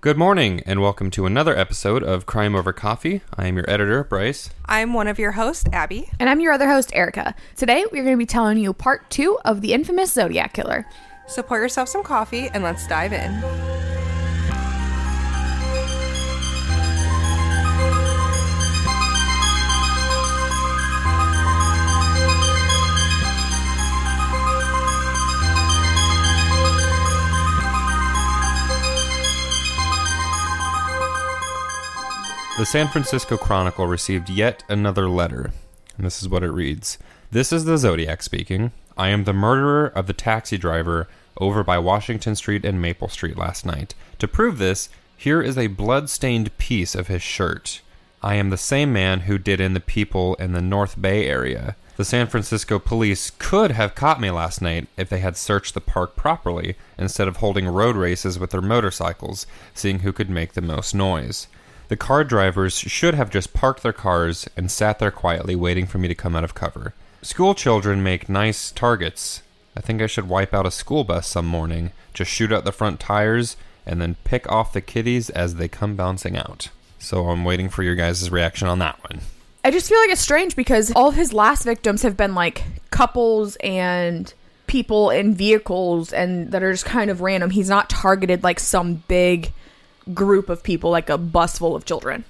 Good morning, and welcome to another episode of Crime Over Coffee. I am your editor, Bryce. I'm one of your hosts, Abby. And I'm your other host, Erica. Today, we're going to be telling you part two of the infamous Zodiac Killer. So pour yourself some coffee and let's dive in. The San Francisco Chronicle received yet another letter, and this is what it reads This is the Zodiac speaking. I am the murderer of the taxi driver over by Washington Street and Maple Street last night. To prove this, here is a blood-stained piece of his shirt. I am the same man who did in the people in the North Bay area. The San Francisco police could have caught me last night if they had searched the park properly, instead of holding road races with their motorcycles, seeing who could make the most noise. The car drivers should have just parked their cars and sat there quietly waiting for me to come out of cover. School children make nice targets. I think I should wipe out a school bus some morning, just shoot out the front tires, and then pick off the kiddies as they come bouncing out. So I'm waiting for your guys' reaction on that one. I just feel like it's strange because all of his last victims have been like couples and people in vehicles and that are just kind of random. He's not targeted like some big group of people, like a bus full of children.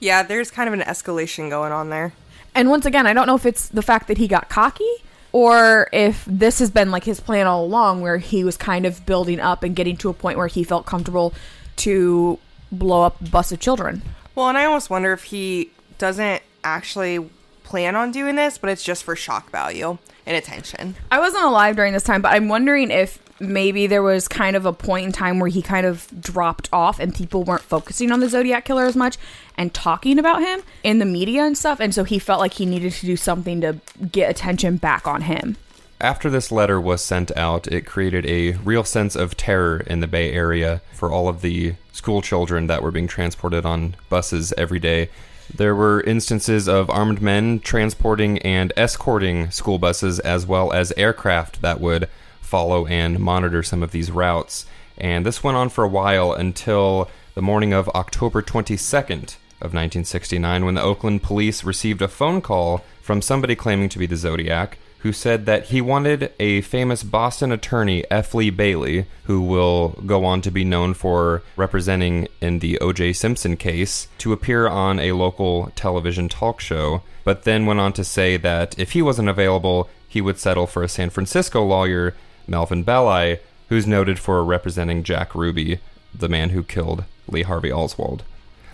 Yeah, there's kind of an escalation going on there. And once again, I don't know if it's the fact that he got cocky or if this has been like his plan all along where he was kind of building up and getting to a point where he felt comfortable to blow up a bus of children. Well, and I almost wonder if he doesn't actually plan on doing this, but it's just for shock value and attention. I wasn't alive during this time, but I'm wondering if maybe there was kind of a point in time where he kind of dropped off and people weren't focusing on the Zodiac Killer as much and talking about him in the media and stuff. And so he felt like he needed to do something to get attention back on him. After this letter was sent out, it created a real sense of terror in the Bay Area for all of the school children that were being transported on buses every day. There were instances of armed men transporting and escorting school buses, as well as aircraft that would follow and monitor some of these routes. And this went on for a while until the morning of October 22nd of 1969 when the Oakland police received a phone call from somebody claiming to be the Zodiac who said that he wanted a famous Boston attorney, F. Lee Bailey, who will go on to be known for representing in the O.J. Simpson case, to appear on a local television talk show, but then went on to say that if he wasn't available, he would settle for a San Francisco lawyer, Melvin Belli, who's noted for representing Jack Ruby, the man who killed Lee Harvey Oswald.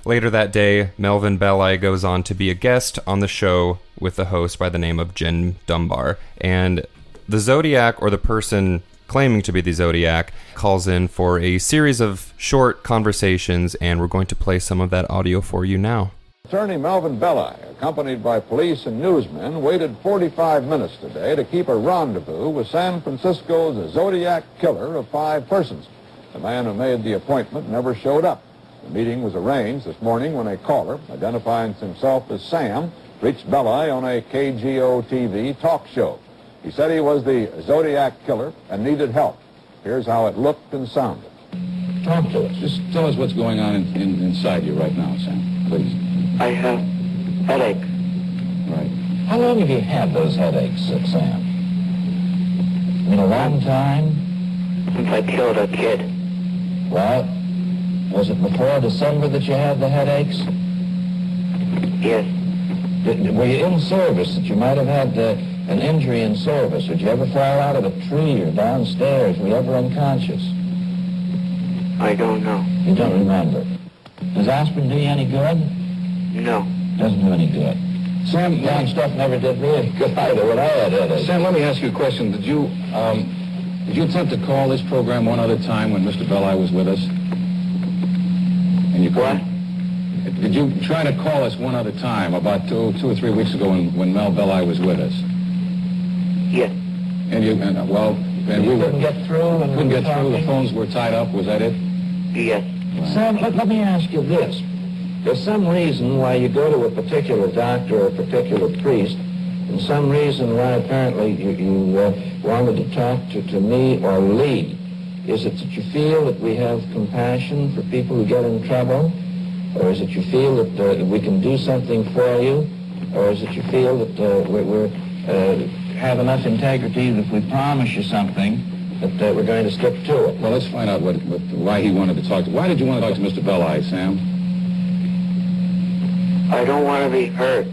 Later that day, Melvin Belli goes on to be a guest on the show with the host by the name of Jim Dunbar. And the Zodiac, or the person claiming to be the Zodiac, calls in for a series of short conversations, and we're going to play some of that audio for you now. Attorney Melvin Belli, accompanied by police and newsmen, waited 45 minutes today to keep a rendezvous with San Francisco's Zodiac killer of five persons. The man who made the appointment never showed up. The meeting was arranged this morning when a caller, identifying himself as Sam, reached Belli on a KGO-TV talk show. He said he was the Zodiac killer and needed help. Here's how it looked and sounded. Talk to us. Just tell us what's going on in, in, inside you right now, Sam, please. I have headache. Right. How long have you had those headaches, Sam? In a long time? Since I killed a kid. Well, was it before December that you had the headaches? Yes. Did, were you in service that you might have had uh, an injury in service? Did you ever fall out of a tree or downstairs? Were you ever unconscious? I don't know. You don't remember. Does aspirin do you any good? No. Doesn't do any good. Sam, that stuff never did me any good either when I had headaches. Sam, let me ask you a question. Did you, um, did you attempt to call this program one other time when Mr. Belli was with us? And you What? Did you try to call us one other time about two, two or three weeks ago when, when Mel Belli was with us? Yes. And you, and, uh, well, and You we couldn't get through and couldn't were get through. The phones were tied up. Was that it? Yes. Sam, let, let me ask you this. There's some reason why you go to a particular doctor or a particular priest, and some reason why apparently you, you uh, wanted to talk to, to me or Lee. Is it that you feel that we have compassion for people who get in trouble? Or is it you feel that uh, we can do something for you? Or is it you feel that uh, we're uh, have enough integrity that if we promise you something, that uh, we're going to stick to it? Well, let's find out what, what, why he wanted to talk to. Why did you want to talk to Mr. Belli, Sam? I don't want to be hurt.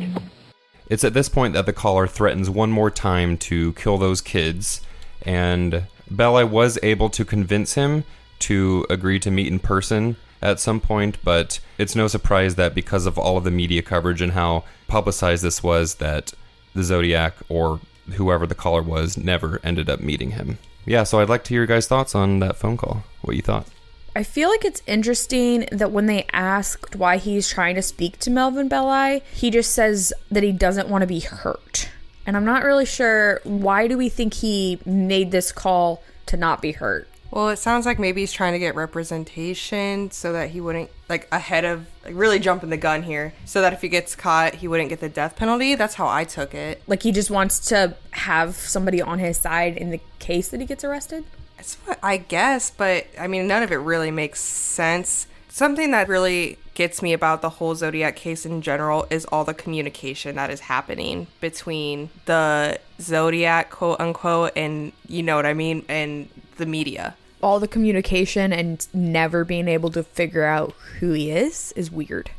It's at this point that the caller threatens one more time to kill those kids, and Belli was able to convince him to agree to meet in person at some point, but it's no surprise that because of all of the media coverage and how publicized this was, that the Zodiac or whoever the caller was never ended up meeting him. Yeah, so I'd like to hear your guys' thoughts on that phone call. What you thought? I feel like it's interesting that when they asked why he's trying to speak to Melvin Belli, he just says that he doesn't want to be hurt. And I'm not really sure why do we think he made this call to not be hurt? Well, it sounds like maybe he's trying to get representation so that he wouldn't like ahead of like really jumping the gun here, so that if he gets caught, he wouldn't get the death penalty. That's how I took it. Like he just wants to have somebody on his side in the case that he gets arrested? That's what I guess, but I mean, none of it really makes sense. Something that really gets me about the whole Zodiac case in general is all the communication that is happening between the Zodiac, quote unquote, and you know what I mean, and the media. All the communication and never being able to figure out who he is is weird.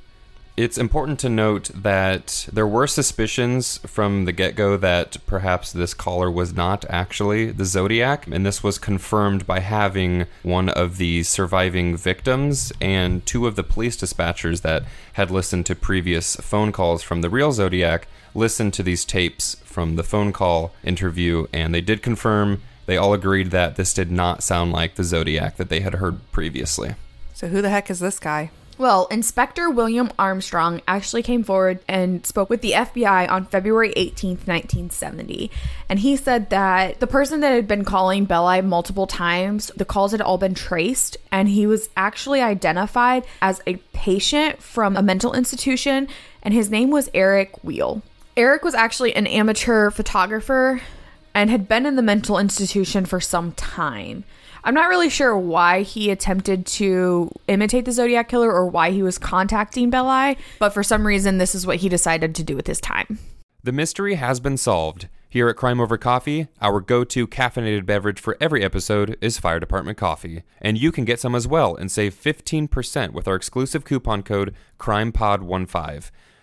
It's important to note that there were suspicions from the get go that perhaps this caller was not actually the Zodiac, and this was confirmed by having one of the surviving victims and two of the police dispatchers that had listened to previous phone calls from the real Zodiac listen to these tapes from the phone call interview, and they did confirm, they all agreed that this did not sound like the Zodiac that they had heard previously. So who the heck is this guy? Well, Inspector William Armstrong actually came forward and spoke with the FBI on February 18th, 1970. And he said that the person that had been calling Belli multiple times, the calls had all been traced, and he was actually identified as a patient from a mental institution, and his name was Eric Wheel. Eric was actually an amateur photographer and had been in the mental institution for some time. I'm not really sure why he attempted to imitate the Zodiac Killer or why he was contacting Belli, but for some reason, this is what he decided to do with his time. The mystery has been solved. Here at Crime Over Coffee, our go to caffeinated beverage for every episode is Fire Department Coffee. And you can get some as well and save 15% with our exclusive coupon code CRIMEPOD15.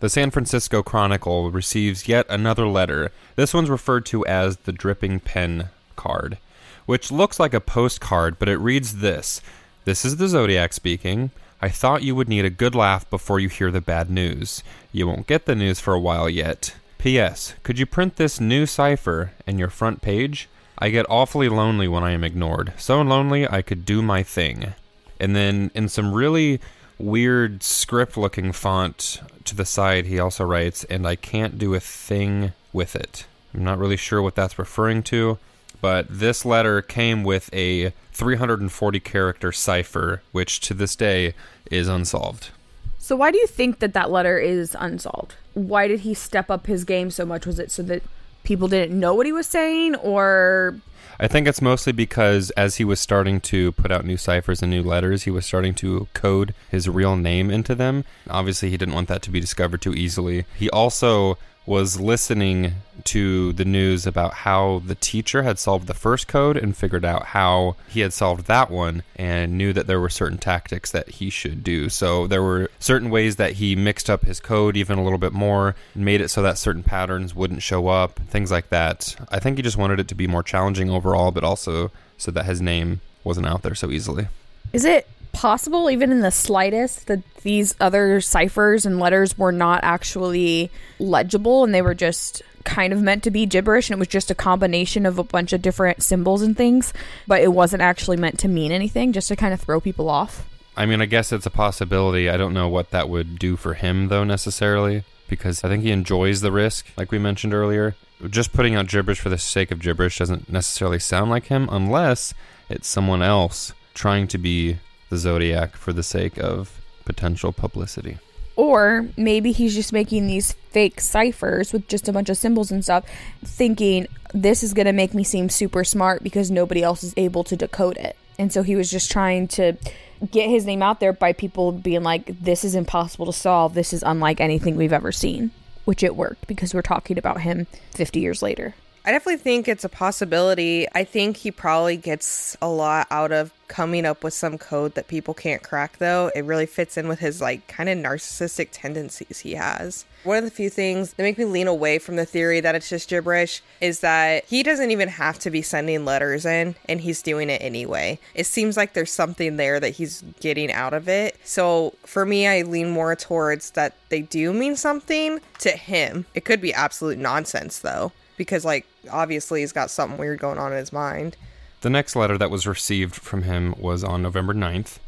the San Francisco Chronicle receives yet another letter. This one's referred to as the Dripping Pen card, which looks like a postcard, but it reads this This is the Zodiac speaking. I thought you would need a good laugh before you hear the bad news. You won't get the news for a while yet. P.S. Could you print this new cipher in your front page? I get awfully lonely when I am ignored. So lonely I could do my thing. And then in some really weird script looking font to the side, he also writes, and I can't do a thing with it. I'm not really sure what that's referring to, but this letter came with a 340 character cipher, which to this day is unsolved. So, why do you think that that letter is unsolved? Why did he step up his game so much? Was it so that people didn't know what he was saying, or I think it's mostly because as he was starting to put out new ciphers and new letters, he was starting to code his real name into them. Obviously, he didn't want that to be discovered too easily. He also was listening to the news about how the teacher had solved the first code and figured out how he had solved that one and knew that there were certain tactics that he should do. So there were certain ways that he mixed up his code even a little bit more and made it so that certain patterns wouldn't show up, things like that. I think he just wanted it to be more challenging overall, but also so that his name wasn't out there so easily. is it possible, even in the slightest, that these other ciphers and letters were not actually legible and they were just kind of meant to be gibberish and it was just a combination of a bunch of different symbols and things, but it wasn't actually meant to mean anything, just to kind of throw people off? I mean, I guess it's a possibility. I don't know what that would do for him, though, necessarily, because I think he enjoys the risk, like we mentioned earlier. Just putting out gibberish for the sake of gibberish doesn't necessarily sound like him, unless it's someone else trying to be the Zodiac for the sake of potential publicity. Or maybe he's just making these fake ciphers with just a bunch of symbols and stuff, thinking this is going to make me seem super smart because nobody else is able to decode it. And so he was just trying to get his name out there by people being like, this is impossible to solve. This is unlike anything we've ever seen. Which it worked because we're talking about him 50 years later. I definitely think it's a possibility. I think he probably gets a lot out of coming up with some code that people can't crack, though. It really fits in with his, like, kind of narcissistic tendencies he has. One of the few things that make me lean away from the theory that it's just gibberish is that he doesn't even have to be sending letters in, and he's doing it anyway. It seems like there's something there that he's getting out of it. So for me, I lean more towards that they do mean something to him. It could be absolute nonsense, though because like obviously he's got something weird going on in his mind. The next letter that was received from him was on November 9th.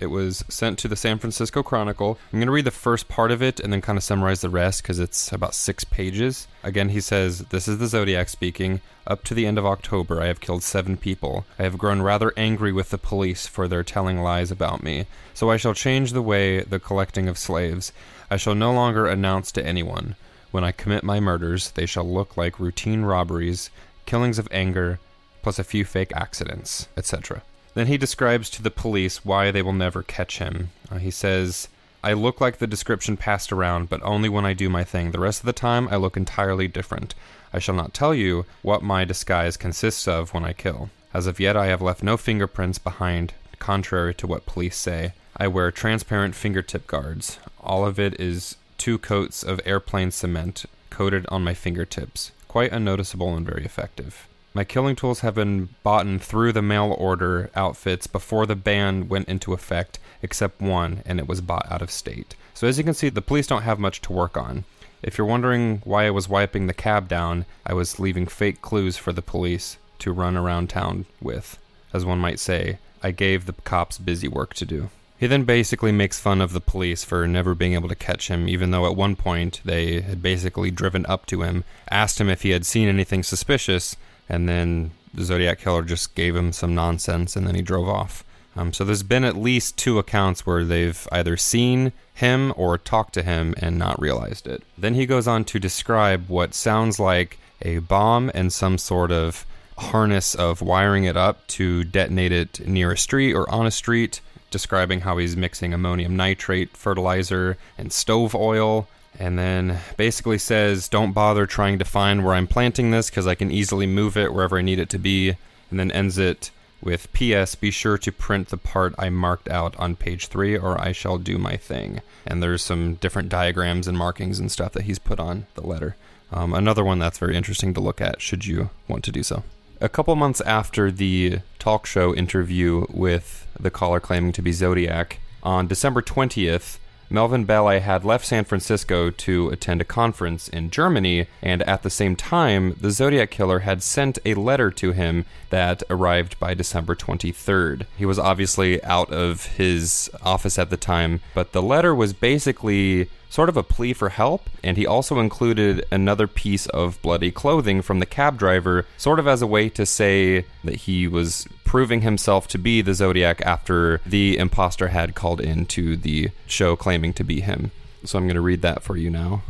It was sent to the San Francisco Chronicle. I'm going to read the first part of it and then kind of summarize the rest because it's about six pages. Again, he says, This is the Zodiac speaking. Up to the end of October, I have killed seven people. I have grown rather angry with the police for their telling lies about me. So I shall change the way the collecting of slaves. I shall no longer announce to anyone. When I commit my murders, they shall look like routine robberies, killings of anger, plus a few fake accidents, etc. Then he describes to the police why they will never catch him. Uh, he says, I look like the description passed around, but only when I do my thing. The rest of the time, I look entirely different. I shall not tell you what my disguise consists of when I kill. As of yet, I have left no fingerprints behind, contrary to what police say. I wear transparent fingertip guards. All of it is two coats of airplane cement coated on my fingertips, quite unnoticeable and very effective. My killing tools have been bought through the mail order outfits before the ban went into effect, except one, and it was bought out of state. So, as you can see, the police don't have much to work on. If you're wondering why I was wiping the cab down, I was leaving fake clues for the police to run around town with. As one might say, I gave the cops busy work to do. He then basically makes fun of the police for never being able to catch him, even though at one point they had basically driven up to him, asked him if he had seen anything suspicious, and then the Zodiac Killer just gave him some nonsense and then he drove off. Um, so there's been at least two accounts where they've either seen him or talked to him and not realized it. Then he goes on to describe what sounds like a bomb and some sort of harness of wiring it up to detonate it near a street or on a street describing how he's mixing ammonium nitrate, fertilizer, and stove oil. And then basically says, Don't bother trying to find where I'm planting this because I can easily move it wherever I need it to be. And then ends it with P.S. Be sure to print the part I marked out on page three, or I shall do my thing. And there's some different diagrams and markings and stuff that he's put on the letter. Um, another one that's very interesting to look at, should you want to do so. A couple months after the talk show interview with the caller claiming to be Zodiac, on December 20th, Melvin Belli had left San Francisco to attend a conference in Germany, and at the same time, the Zodiac Killer had sent a letter to him that arrived by December 23rd. He was obviously out of his office at the time, but the letter was basically sort of a plea for help, and he also included another piece of bloody clothing from the cab driver, sort of as a way to say that he was proving himself to be the Zodiac after the imposter had called in to the show claiming to be him. So I'm going to read that for you now.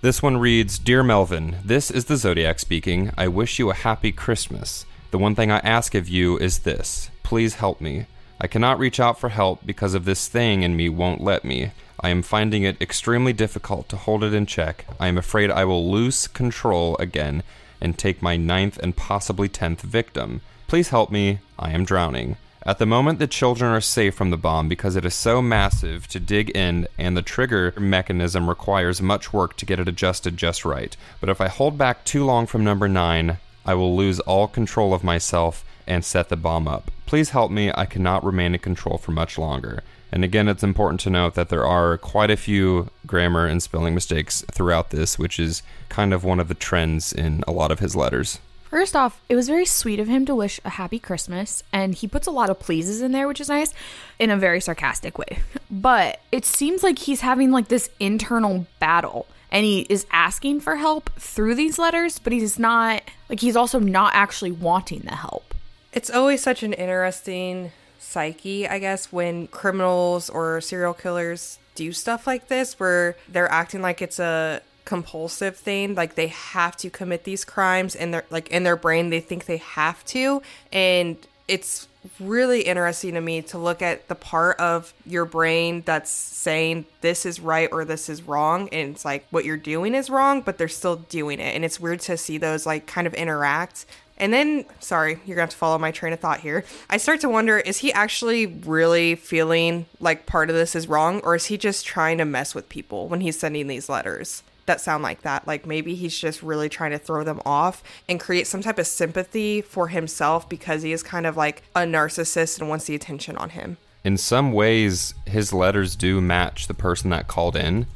This one reads Dear Melvin, this is the Zodiac speaking. I wish you a happy Christmas. The one thing I ask of you is this please help me. I cannot reach out for help because of this thing in me won't let me. I am finding it extremely difficult to hold it in check. I am afraid I will lose control again and take my ninth and possibly tenth victim. Please help me. I am drowning. At the moment, the children are safe from the bomb because it is so massive to dig in, and the trigger mechanism requires much work to get it adjusted just right. But if I hold back too long from number 9, I will lose all control of myself and set the bomb up. Please help me. I cannot remain in control for much longer. And again, it's important to note that there are quite a few grammar and spelling mistakes throughout this, which is kind of one of the trends in a lot of his letters. First off, it was very sweet of him to wish a happy Christmas, and he puts a lot of pleases in there, which is nice, in a very sarcastic way. But it seems like he's having like this internal battle, and he is asking for help through these letters, but he's not, like, he's also not actually wanting the help. It's always such an interesting psyche, I guess, when criminals or serial killers do stuff like this, where they're acting like it's a compulsive thing like they have to commit these crimes and they're like in their brain they think they have to. And it's really interesting to me to look at the part of your brain that's saying this is right or this is wrong and it's like what you're doing is wrong but they're still doing it. And it's weird to see those like kind of interact and then, sorry, you're gonna have to follow my train of thought here. I start to wonder is he actually really feeling like part of this is wrong, or is he just trying to mess with people when he's sending these letters? that sound like that. Like maybe he's just really trying to throw them off and create some type of sympathy for himself because he is kind of like a narcissist and wants the attention on him. In some ways, his letters do match the person that called in,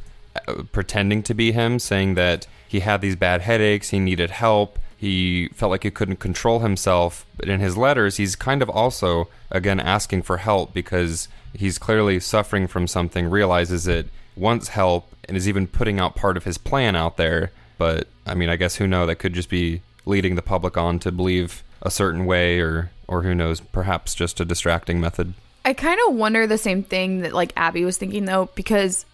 uh, pretending to be him, saying that he had these bad headaches, he needed help, he felt like he couldn't control himself. But in his letters, he's kind of also, again, asking for help because he's clearly suffering from something, realizes it, wants help, and is even putting out part of his plan out there. But I mean, I guess who knows? That could just be leading the public on to believe a certain way, or or who knows? Perhaps just a distracting method. I kind of wonder the same thing that like Abby was thinking though, because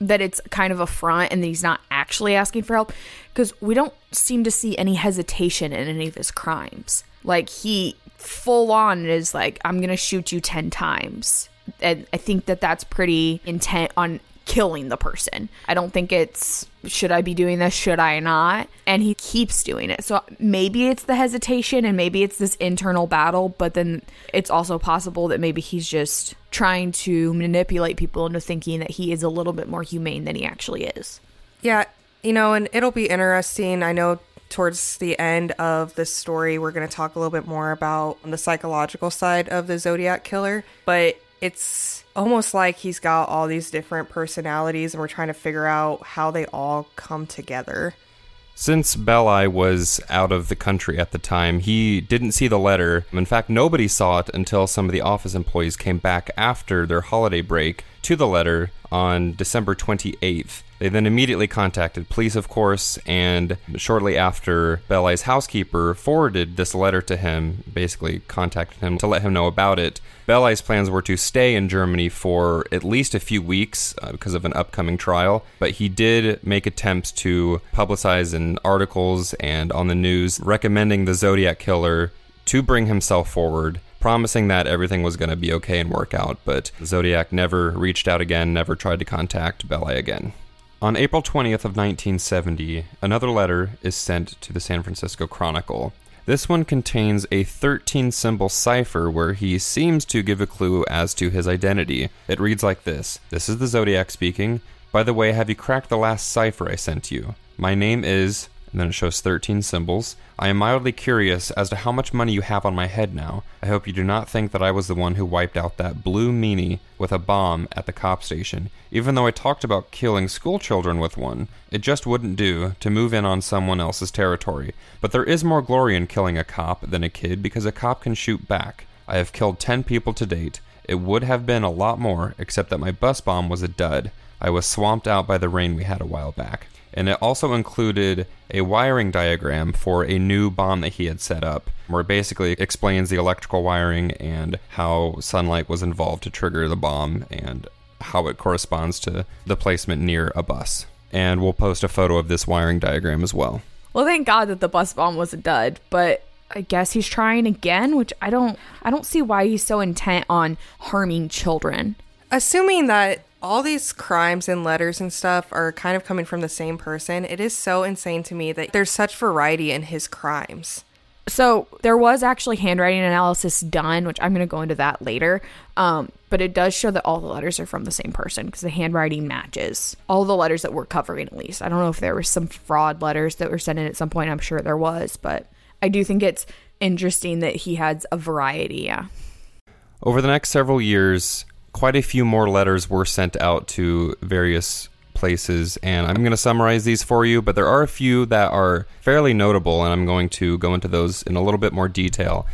that it's kind of a front and that he's not actually asking for help because we don't seem to see any hesitation in any of his crimes. Like he full on is like, I'm gonna shoot you ten times, and I think that that's pretty intent on killing the person. I don't think it's should I be doing this? Should I not? And he keeps doing it. So maybe it's the hesitation and maybe it's this internal battle, but then it's also possible that maybe he's just trying to manipulate people into thinking that he is a little bit more humane than he actually is. Yeah, you know, and it'll be interesting. I know towards the end of this story, we're going to talk a little bit more about the psychological side of the Zodiac killer, but it's almost like he's got all these different personalities and we're trying to figure out how they all come together. Since Belli was out of the country at the time, he didn't see the letter. In fact, nobody saw it until some of the office employees came back after their holiday break to the letter on December 28th. They then immediately contacted police, of course, and shortly after, Belli's housekeeper forwarded this letter to him, basically contacted him to let him know about it. Belli's plans were to stay in Germany for at least a few weeks uh, because of an upcoming trial, but he did make attempts to publicize in articles and on the news recommending the Zodiac killer to bring himself forward promising that everything was going to be okay and work out, but Zodiac never reached out again, never tried to contact Belli again. On April 20th of 1970, another letter is sent to the San Francisco Chronicle. This one contains a 13 symbol cipher where he seems to give a clue as to his identity. It reads like this This is the Zodiac speaking. By the way, have you cracked the last cipher I sent you? My name is and then it shows 13 symbols. I am mildly curious as to how much money you have on my head now. I hope you do not think that I was the one who wiped out that blue meanie with a bomb at the cop station. Even though I talked about killing school children with one, it just wouldn't do to move in on someone else's territory. But there is more glory in killing a cop than a kid because a cop can shoot back. I have killed 10 people to date. It would have been a lot more, except that my bus bomb was a dud. I was swamped out by the rain we had a while back and it also included a wiring diagram for a new bomb that he had set up, where it basically explains the electrical wiring and how sunlight was involved to trigger the bomb and how it corresponds to the placement near a bus. And we'll post a photo of this wiring diagram as well. Well, thank God that the bus bomb was a dud, but I guess he's trying again, which I don't I don't see why he's so intent on harming children. Assuming that all these crimes and letters and stuff are kind of coming from the same person. It is so insane to me that there's such variety in his crimes. So there was actually handwriting analysis done, which I'm going to go into that later. Um, but it does show that all the letters are from the same person because the handwriting matches all the letters that we're covering. At least I don't know if there were some fraud letters that were sent in at some point. I'm sure there was, but I do think it's interesting that he has a variety. Yeah. Over the next several years, quite a few more letters were sent out to various places, and I'm going to summarize these for you, but there are a few that are fairly notable, and I'm going to go into those in a little bit more detail.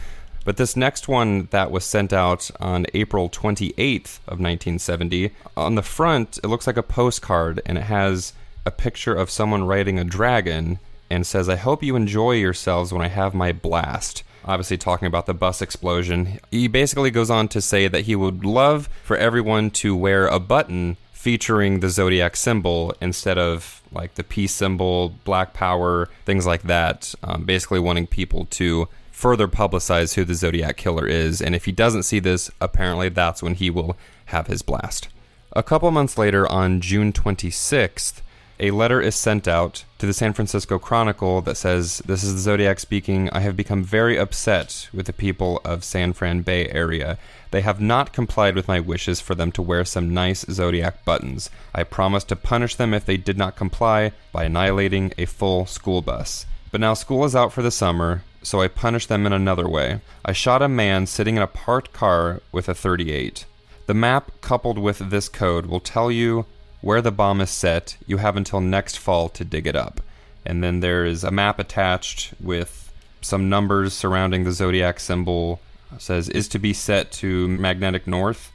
But this next one that was sent out on April 28th of 1970, on the front, it looks like a postcard, and it has a picture of someone riding a dragon and says, I hope you enjoy yourselves when I have my blast obviously talking about the bus explosion. He basically goes on to say that he would love for everyone to wear a button featuring the zodiac symbol instead of like the peace symbol, black power, things like that. Um, basically, wanting people to further publicize who the zodiac killer is. And if he doesn't see this, apparently that's when he will have his blast. A couple months later, on June 26th, a letter is sent out to the San Francisco Chronicle that says, This is the Zodiac speaking. I have become very upset with the people of San Fran Bay area. They have not complied with my wishes for them to wear some nice Zodiac buttons. I promised to punish them if they did not comply by annihilating a full school bus. But now school is out for the summer, so I punish them in another way. I shot a man sitting in a parked car with a 38. The map coupled with this code will tell you where the bomb is set. You have until next fall to dig it up. And then there is a map attached with some numbers surrounding the zodiac symbol. It says is to be set to magnetic north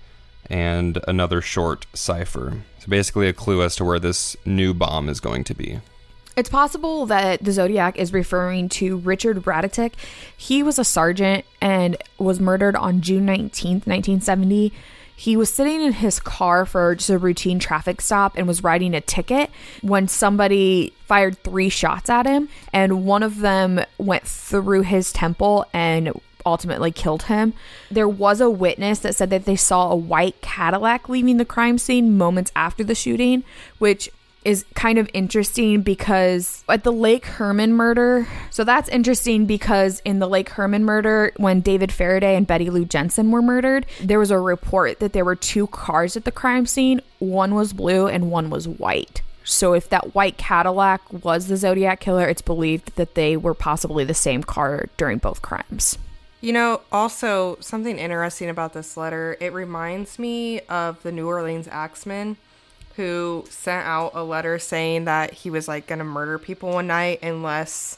and another short cipher. So basically a clue as to where this new bomb is going to be. It's possible that the Zodiac is referring to Richard Bradatic. He was a sergeant and was murdered on June 19th, 1970. He was sitting in his car for just a routine traffic stop and was writing a ticket when somebody fired three shots at him, and one of them went through his temple and ultimately killed him. There was a witness that said that they saw a white Cadillac leaving the crime scene moments after the shooting, which is kind of interesting because at the Lake Herman murder, so that's interesting because in the Lake Herman murder, when David Faraday and Betty Lou Jensen were murdered, there was a report that there were two cars at the crime scene. One was blue and one was white. So if that white Cadillac was the Zodiac killer, it's believed that they were possibly the same car during both crimes. You know, also something interesting about this letter, it reminds me of the New Orleans Axeman who sent out a letter saying that he was like going to murder people one night unless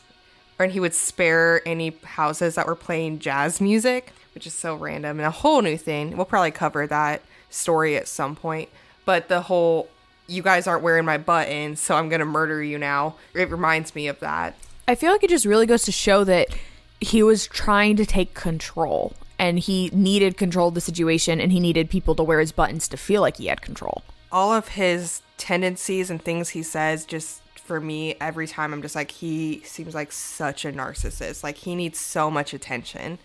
or he would spare any houses that were playing jazz music, which is so random and a whole new thing. We'll probably cover that story at some point. But the whole you guys aren't wearing my buttons, so I'm going to murder you now. It reminds me of that. I feel like it just really goes to show that he was trying to take control and he needed control of the situation and he needed people to wear his buttons to feel like he had control all of his tendencies and things he says just for me every time I'm just like he seems like such a narcissist. Like he needs so much attention.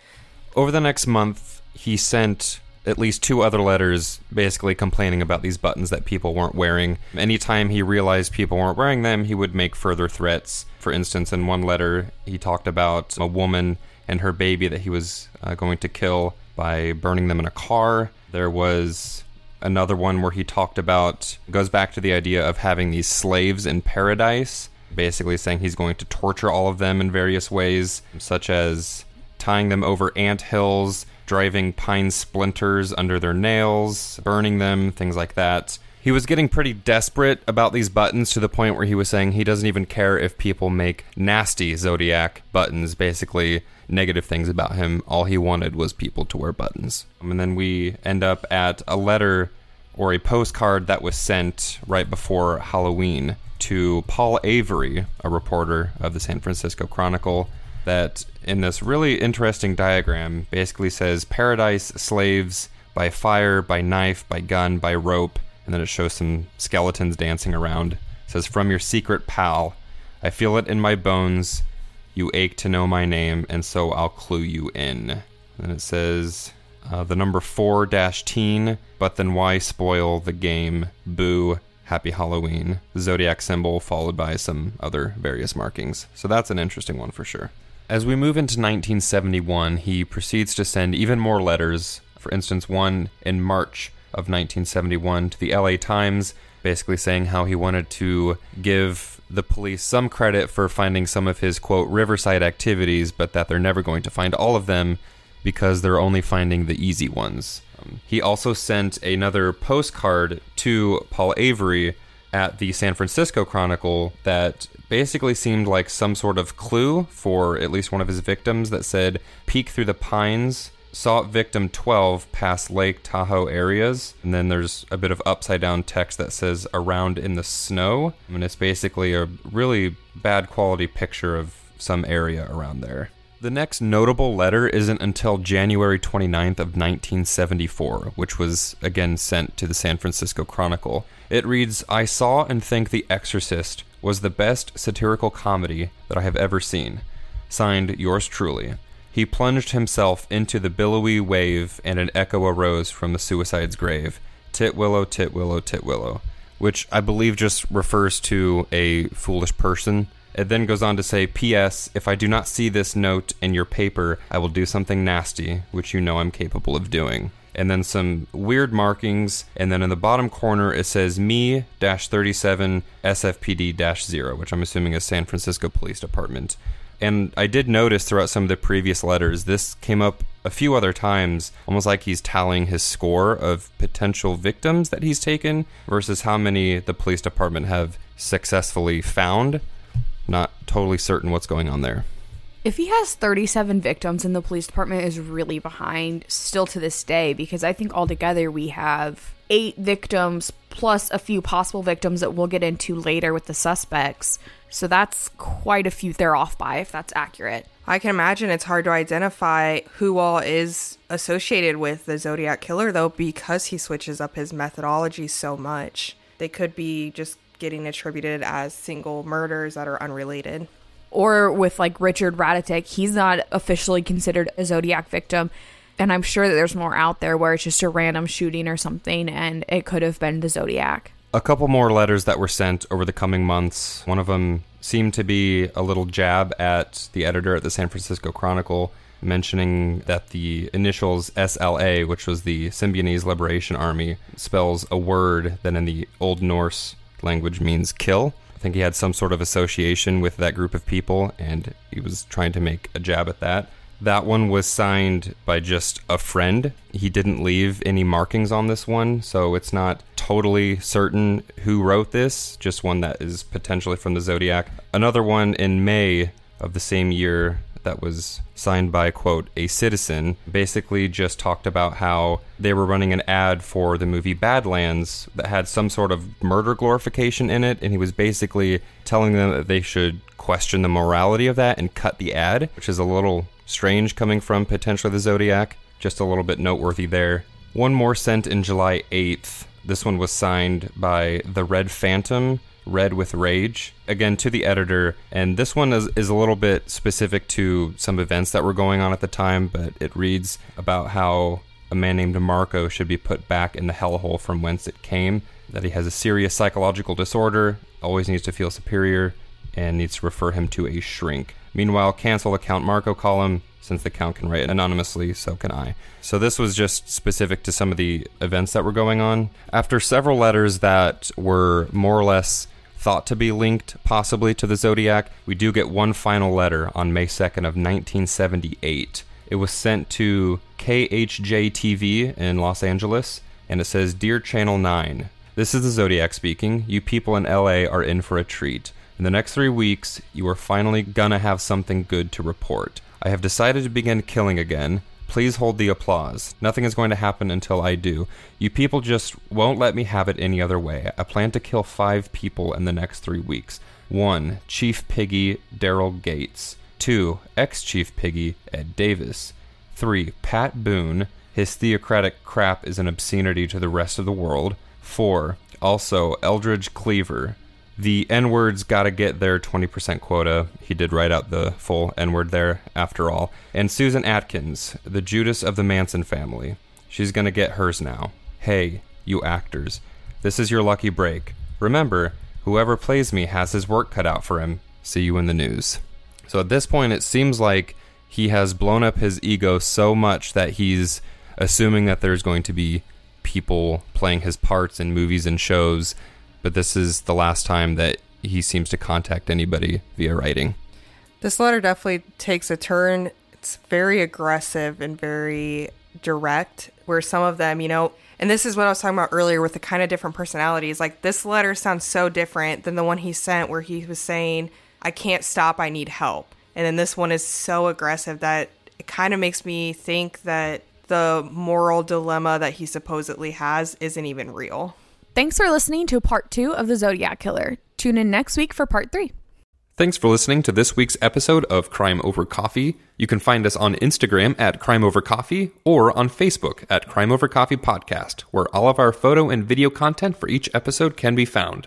Over the next month, he sent at least two other letters basically complaining about these buttons that people weren't wearing. Anytime he realized people weren't wearing them, he would make further threats. For instance, in one letter, he talked about a woman and her baby that he was uh, going to kill by burning them in a car. There was another one where he talked about goes back to the idea of having these slaves in paradise basically saying he's going to torture all of them in various ways such as tying them over ant hills driving pine splinters under their nails burning them things like that he was getting pretty desperate about these buttons to the point where he was saying he doesn't even care if people make nasty zodiac buttons basically negative things about him. All he wanted was people to wear buttons. Um, and then we end up at a letter or a postcard that was sent right before Halloween to Paul Avery, a reporter of the San Francisco Chronicle, that in this really interesting diagram basically says paradise slaves by fire, by knife, by gun, by rope, and then it shows some skeletons dancing around. It says from your secret pal, I feel it in my bones. You ache to know my name, and so I'll clue you in. And it says uh, the number four dash teen, but then why spoil the game? Boo. Happy Halloween. Zodiac symbol followed by some other various markings. So that's an interesting one for sure. As we move into 1971, he proceeds to send even more letters. For instance, one in March of 1971 to the LA Times, basically saying how he wanted to give the police some credit for finding some of his quote riverside activities, but that they're never going to find all of them because they're only finding the easy ones. Um, he also sent another postcard to Paul Avery at the San Francisco Chronicle that basically seemed like some sort of clue for at least one of his victims that said, Peek through the pines, saw victim 12 pass Lake Tahoe areas. And then there's a bit of upside down text that says, around in the snow. And it's basically a really bad quality picture of some area around there. The next notable letter isn't until January 29th of 1974, which was again sent to the San Francisco Chronicle. It reads, "I saw and think The Exorcist was the best satirical comedy that I have ever seen." Signed, yours truly. He plunged himself into the billowy wave, and an echo arose from the suicide's grave. Titwillow, Titwillow, Titwillow, which I believe just refers to a foolish person it then goes on to say, P.S. If I do not see this note in your paper, I will do something nasty, which you know I'm capable of doing. And then some weird markings, and then in the bottom corner it says me 37 SFPD 0, which I'm assuming is San Francisco Police Department. And I did notice throughout some of the previous letters, this came up a few other times, almost like he's tallying his score of potential victims that he's taken versus how many the police department have successfully found. Not totally certain what's going on there. If he has 37 victims and the police department is really behind still to this day, because I think altogether we have eight victims plus a few possible victims that we'll get into later with the suspects. So that's quite a few they're off by, if that's accurate. I can imagine it's hard to identify who all is associated with the Zodiac Killer, though, because he switches up his methodology so much. They could be just getting attributed as single murders that are unrelated. Or with like Richard Radetich, he's not officially considered a Zodiac victim. And I'm sure that there's more out there where it's just a random shooting or something and it could have been the Zodiac. A couple more letters that were sent over the coming months. One of them seemed to be a little jab at the editor at the San Francisco Chronicle, mentioning that the initials SLA, which was the Symbionese Liberation Army, spells a word that in the Old Norse language means kill. I think he had some sort of association with that group of people, and he was trying to make a jab at that. That one was signed by just a friend. He didn't leave any markings on this one, so it's not totally certain who wrote this, just one that is potentially from the Zodiac. Another one in May of the same year that was signed by, quote, a citizen, basically just talked about how they were running an ad for the movie Badlands that had some sort of murder glorification in it. And he was basically telling them that they should question the morality of that and cut the ad, which is a little strange coming from potentially the Zodiac. Just a little bit noteworthy there. One more sent in July 8th. This one was signed by the Red Phantom, Red with Rage, again to the editor. And this one is, is a little bit specific to some events that were going on at the time, but it reads about how a man named Marco should be put back in the hellhole from whence it came, that he has a serious psychological disorder, always needs to feel superior, and needs to refer him to a shrink. Meanwhile, cancel the Count Marco column. Since the Count can write anonymously, so can I. So, this was just specific to some of the events that were going on. After several letters that were more or less thought to be linked possibly to the Zodiac, we do get one final letter on May 2nd of 1978. It was sent to KHJ TV in Los Angeles, and it says, Dear Channel 9, this is the Zodiac speaking. You people in LA are in for a treat. In the next three weeks, you are finally gonna have something good to report. I have decided to begin killing again. Please hold the applause. Nothing is going to happen until I do. You people just won't let me have it any other way. I plan to kill five people in the next three weeks. One, Chief Piggy Daryl Gates. Two, ex Chief Piggy Ed Davis. Three, Pat Boone. His theocratic crap is an obscenity to the rest of the world. Four, also Eldridge Cleaver. The N words gotta get their 20% quota. He did write out the full N word there, after all. And Susan Atkins, the Judas of the Manson family. She's gonna get hers now. Hey, you actors. This is your lucky break. Remember, whoever plays me has his work cut out for him. See you in the news. So at this point, it seems like he has blown up his ego so much that he's assuming that there's going to be people playing his parts in movies and shows but this is the last time that he seems to contact anybody via writing. This letter definitely takes a turn. It's very aggressive and very direct, where some of them, you know, And this is what I was talking about earlier with the kind of different personalities. Like this letter sounds so different than the one he sent where he was saying, I can't stop, I need help. And then this one is so aggressive that it kind of makes me think that the moral dilemma that he supposedly has isn't even real. Thanks for listening to part two of The Zodiac Killer. Tune in next week for part three. Thanks for listening to this week's episode of Crime Over Coffee. You can find us on Instagram at Crime Over Coffee or on Facebook at Crime Over Coffee Podcast, where all of our photo and video content for each episode can be found.